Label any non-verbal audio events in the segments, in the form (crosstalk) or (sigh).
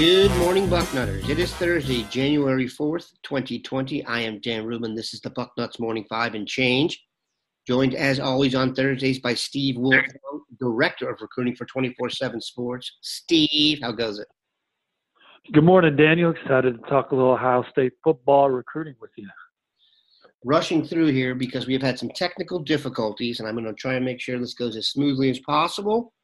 Good morning, Bucknutters. It is Thursday, January 4th, 2020. I am Dan Rubin. This is the Bucknuts Morning Five and Change. Joined as always on Thursdays by Steve Wiltfong, Director of Recruiting for 24 7 Sports. Steve, how goes it? Good morning, Daniel. Excited to talk a little Ohio State football recruiting with you. Rushing through here because we have had some technical difficulties, and I'm going to try and make sure this goes as smoothly as possible.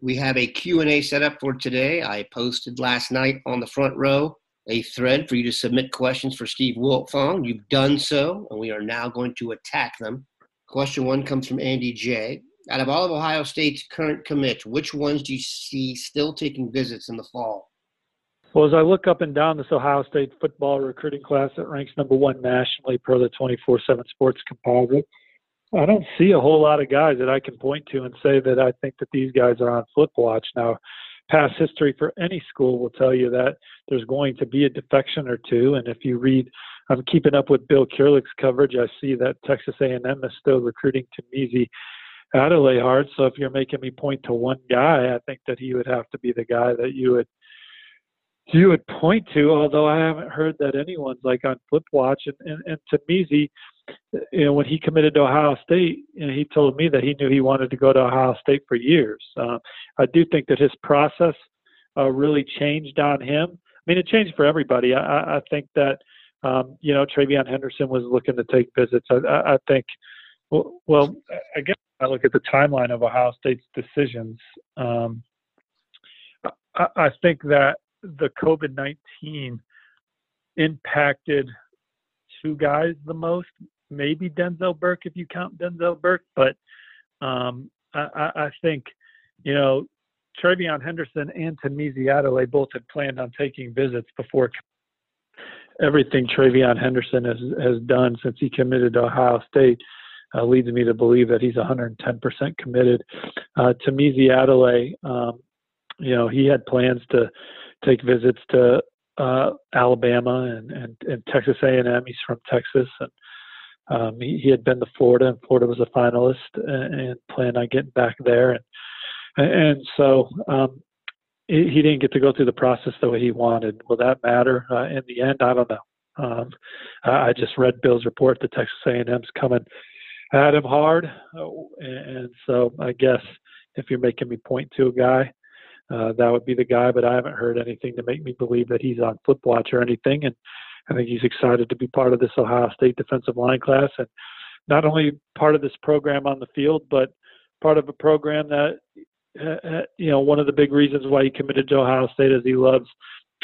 We have a Q&A set up for today. I posted last night on the front row a thread for you to submit questions for Steve Wiltfong. You've done so, and we are now going to attack them. Question one comes from Andy J. Out of all of Ohio State's current commits, which ones do you see still taking visits in the fall? Well, as I look up and down this Ohio State football recruiting class that ranks number one nationally per the 24 7 sports composite, I don't see a whole lot of guys that I can point to and say that I think that these guys are on flip watch. Now, past history for any school will tell you that there's going to be a defection or two. And if you read, I'm keeping up with Bill Kurelic's coverage. I see that Texas A&M is still recruiting Tunmise Adeleye. So if you're making me point to one guy, I think that he would have to be the guy that you would you would point to. Although I haven't heard that anyone's like on flip watch. And and, and you know, when he committed to Ohio State, you know, he told me that he knew he wanted to go to Ohio State for years. Uh, I do think that his process uh, really changed on him. I mean, it changed for everybody. I, I think that, um, you know, TreVeyon Henderson was looking to take visits. I, I, I think, well, well, I guess I look at the timeline of Ohio State's decisions. Um, I, I think that the COVID 19 impacted two guys the most maybe Denzel Burke if you count Denzel Burke, but um, I, I, think you know TreVeyon Henderson and Tunmise Adeleye both had planned on taking visits before everything TreVeyon Henderson has has done since he committed to Ohio State. Uh, leads me to believe that he's 110% committed. Uh, Tunmise Adeleye, um, you know, he had plans to take visits to uh, Alabama and, and, and Texas A&M. He's from Texas, and um, he, he had been to Florida, and Florida was a finalist, and, and planned on getting back there. And and so um, he, he didn't get to go through the process the way he wanted. Will that matter uh, in the end? I don't know. Um, I just read Bill's report that Texas A&M's coming at him hard, uh, and so I guess if you're making me point to a guy, uh, that would be the guy. But I haven't heard anything to make me believe that he's on flip watch or anything. And I think he's excited to be part of this Ohio State defensive line class and not only part of this program on the field, but part of a program that, uh, uh, you know, one of the big reasons why he committed to Ohio State is he loves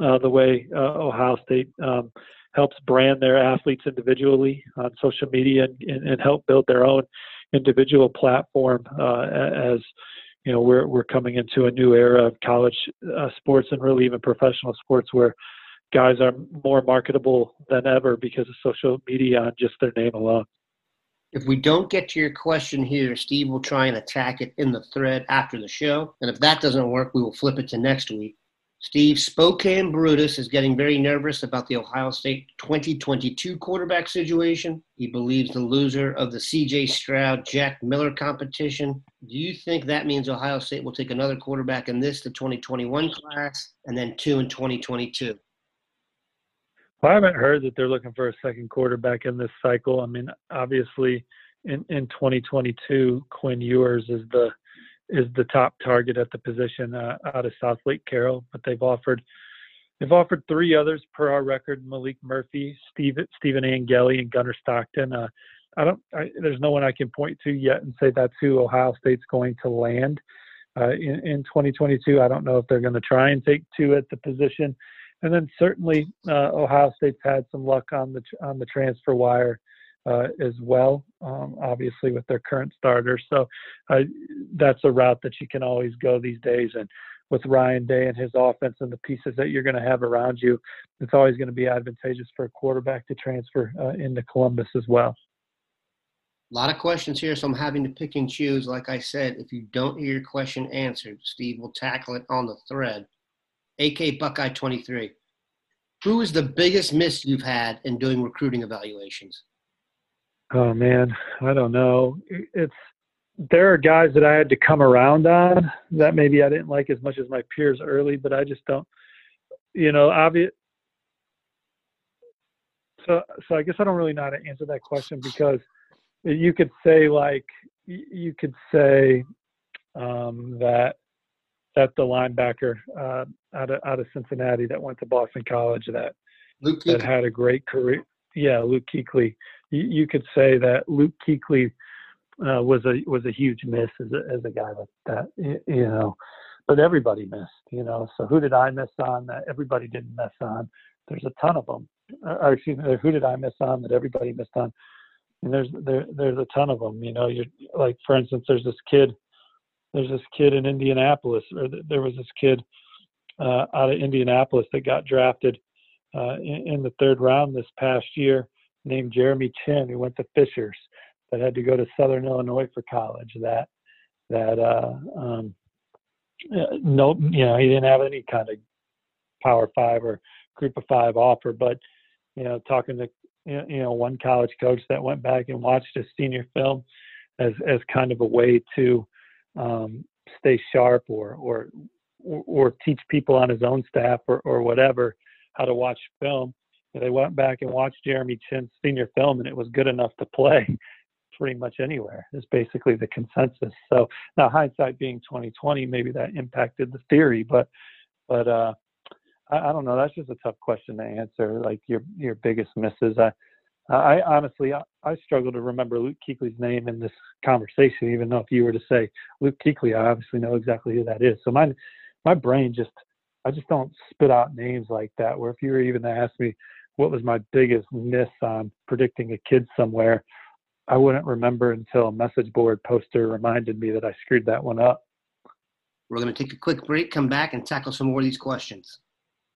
uh, the way uh, Ohio State um, helps brand their athletes individually on social media and, and, and help build their own individual platform uh, as you know we're we're coming into a new era of college uh, sports and really even professional sports where guys are more marketable than ever because of social media and just their name alone. If we don't get to your question here, Steve will try and attack it in the thread after the show. And if that doesn't work, we will flip it to next week. Steve, Spokane Brutus is getting very nervous about the Ohio State 2022 quarterback situation. He believes the loser of the CJ Stroud Jack Miller competition. Do you think that means Ohio State will take another quarterback in this, the 2021 class, and then two in 2022? Well, I haven't heard that they're looking for a second quarterback in this cycle. I mean, obviously, in in 2022, Quinn Ewers is the is the top target at the position uh, out of South Lake Carroll, but they've offered they've offered three others per our record: Maalik Murphy, Steve, Stephen Angeli, and Gunnar Stockton. Uh, I don't. I, there's no one I can point to yet and say that's who Ohio State's going to land uh, in, in 2022. I don't know if they're going to try and take two at the position and then certainly uh, Ohio State's had some luck on the on the transfer wire uh, as well, um, obviously with their current starters. So uh, that's a route that you can always go these days. And with Ryan Day and his offense and the pieces that you're going to have around you, it's always going to be advantageous for a quarterback to transfer uh, into Columbus as well. A lot of questions here, so I'm having to pick and choose. Like I said, if you don't hear your question answered, Steve will tackle it on the thread. AK Buckeye 23. Who is the biggest miss you've had in doing recruiting evaluations? Oh man, I don't know. It's there are guys that I had to come around on that maybe I didn't like as much as my peers early, but I just don't, you know, obvious. So, so I guess I don't really know how to answer that question because you could say like you could say um, that that the linebacker uh, out of out of Cincinnati that went to Boston College that Luke that had a great career. Yeah, Luke Kuechly. You, you could say that Luke Kuechly uh, was a was a huge miss as a, as a guy like that. You know, but everybody missed. You know, so who did I miss on that everybody didn't miss on? There's a ton of them. Uh, or excuse me, who did I miss on that everybody missed on? And there's there there's a ton of them. You know, you're like for instance, there's this kid. There's this kid in Indianapolis, or there was this kid uh, out of Indianapolis that got drafted uh, in, in the third round this past year, named Jeremy Chinn, who went to Fishers that had to go to Southern Illinois for college. That that uh, um, no, you know, he didn't have any kind of Power Five or Group of Five offer. But you know, talking to you know one college coach that went back and watched his senior film as as kind of a way to um, stay sharp or or or teach people on his own staff or, or whatever how to watch film. And they went back and watched Jeremy Chinn's senior film, and it was good enough to play (laughs) pretty much anywhere is basically the consensus. So now hindsight being 2020, maybe that impacted the theory, but but uh, I, I, don't know. That's just a tough question to answer. Like your your biggest misses. I I honestly I, I struggle to remember Luke Kuechly's name in this conversation, even though if you were to say Luke Kuechly, I obviously know exactly who that is. So my my brain just I just don't spit out names like that. Where if you were even to ask me what was my biggest miss on predicting a kid somewhere, I wouldn't remember until a message board poster reminded me that I screwed that one up. We're going to take a quick break, come back, and tackle some more of these questions.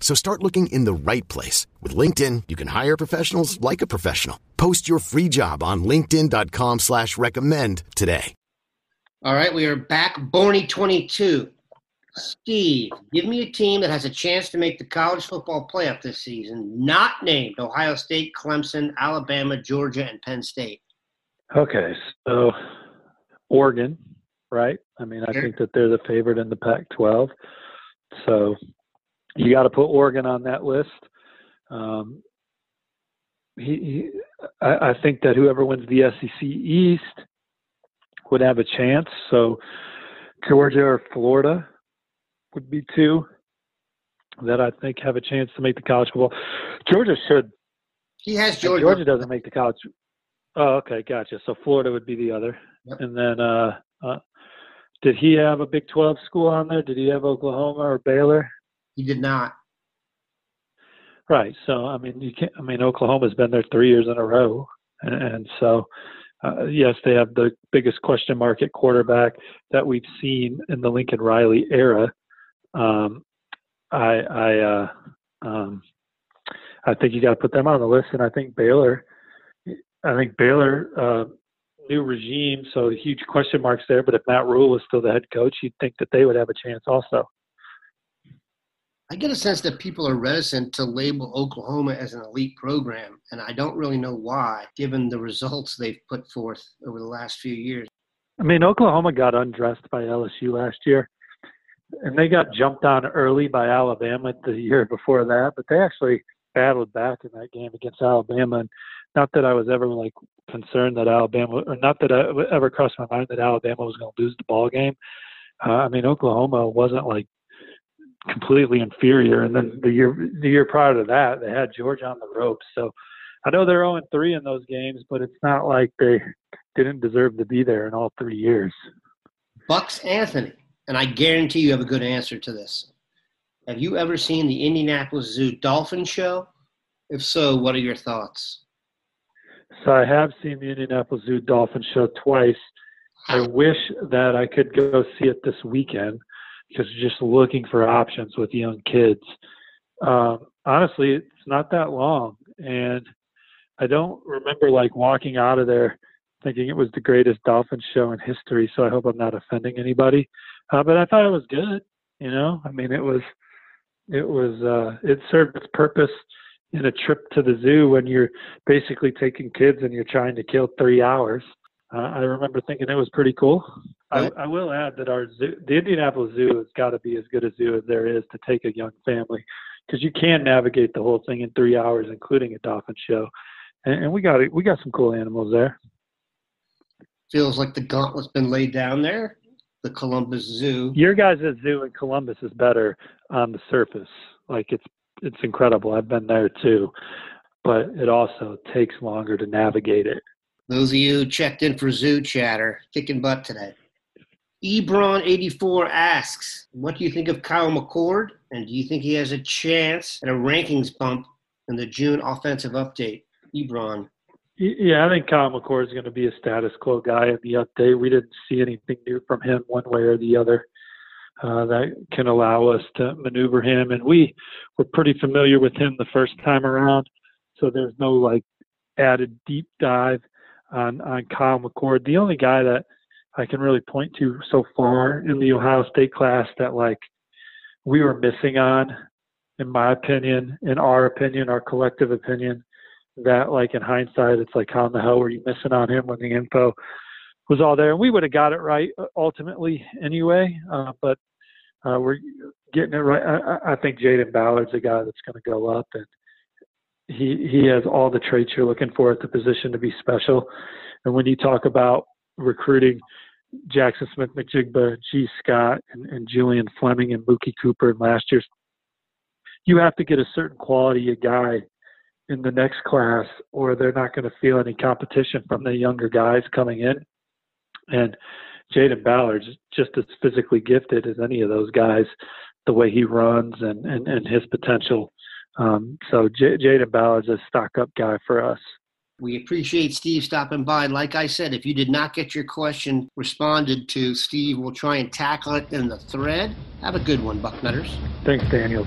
So start looking in the right place. With LinkedIn, you can hire professionals like a professional. Post your free job on linkedin.com slash recommend today. All right, we are back. Borny 22. Steve, give me a team that has a chance to make the college football playoff this season, not named Ohio State, Clemson, Alabama, Georgia, and Penn State. Okay, so Oregon, right? I mean, I think that they're the favorite in the Pac-12. So you got to put Oregon on that list. Um, he, he I, I, think that whoever wins the SEC East would have a chance. So Georgia or Florida would be two that I think have a chance to make the college football. Georgia should. He has Georgia. Georgia doesn't make the college. Oh, okay, gotcha. So Florida would be the other, yep. and then uh, uh, did he have a Big 12 school on there? Did he have Oklahoma or Baylor? He did not. Right. So I mean, you can't. I mean, Oklahoma's been there three years in a row, and, and so uh, yes, they have the biggest question mark at quarterback that we've seen in the Lincoln Riley era. Um, I I uh, um, I think you got to put them on the list, and I think Baylor. I think Baylor uh, new regime, so huge question marks there. But if Matt Rhule was still the head coach, you'd think that they would have a chance also. I get a sense that people are reticent to label Oklahoma as an elite program, and I don't really know why, given the results they've put forth over the last few years. I mean, Oklahoma got undressed by LSU last year, and they got jumped on early by Alabama the year before that, but they actually battled back in that game against Alabama. And not that I was ever like concerned that Alabama, or not that I ever crossed my mind that Alabama was going to lose the ball game. Uh, I mean, Oklahoma wasn't like completely inferior, and then the year the year prior to that, they had Georgia on the ropes. So I know they're 0 3 in those games, but it's not like they didn't deserve to be there in all three years. Bucks Anthony, and I guarantee you have a good answer to this. Have you ever seen the Indianapolis Zoo Dolphin Show? If so, what are your thoughts? So I have seen the Indianapolis Zoo Dolphin Show twice. I wish that I could go see it this weekend because just looking for options with young kids. Um, honestly, it's not that long, and I don't remember like walking out of there thinking it was the greatest dolphin show in history. So I hope I'm not offending anybody. Uh, but I thought it was good. You know, I mean, it was, it was, uh, it served its purpose in a trip to the zoo when you're basically taking kids and you're trying to kill three hours. Uh, I remember thinking it was pretty cool. I, I will add that our zoo, the Indianapolis Zoo, has got to be as good a zoo as there is to take a young family, because you can navigate the whole thing in three hours, including a dolphin show, and, and we got we got some cool animals there. Feels like the gauntlet's been laid down there. The Columbus Zoo. Your guys' zoo in Columbus is better on the surface. Like it's it's incredible. I've been there too, but it also takes longer to navigate it. Those of you who checked in for zoo chatter, kicking butt today. Ebron84 asks, What do you think of Kyle McCord? And do you think he has a chance at a rankings bump in the June offensive update? Ebron. Yeah, I think Kyle McCord is going to be a status quo guy in the update. We didn't see anything new from him one way or the other uh, that can allow us to maneuver him. And we were pretty familiar with him the first time around, so there's no like added deep dive on on Kyle McCord. The only guy that I can really point to so far in the Ohio State class that like we were missing on, in my opinion, in our opinion, our collective opinion, that like in hindsight, it's like how in the hell were you missing on him when the info was all there? And we would have got it right uh, ultimately anyway, uh, but uh, we're getting it right. I, I think Jayden Ballard's a guy that's going to go up, and he he has all the traits you're looking for at the position to be special. And when you talk about recruiting Jaxon Smith-Njigba, Gee Scott, and, and Julian Fleming and Mookie Cooper in last year's, you have to get a certain quality of guy in the next class, or they're not going to feel any competition from the younger guys coming in. And Jayden Ballard's just as physically gifted as any of those guys, the way he runs and, and, and his potential. Um, so J- Jayden Ballard's a stock up guy for us. We appreciate Steve stopping by. Like I said, if you did not get your question responded to, Steve will try and tackle it in the thread. Have a good one, Bucknutters. Thanks, Daniel.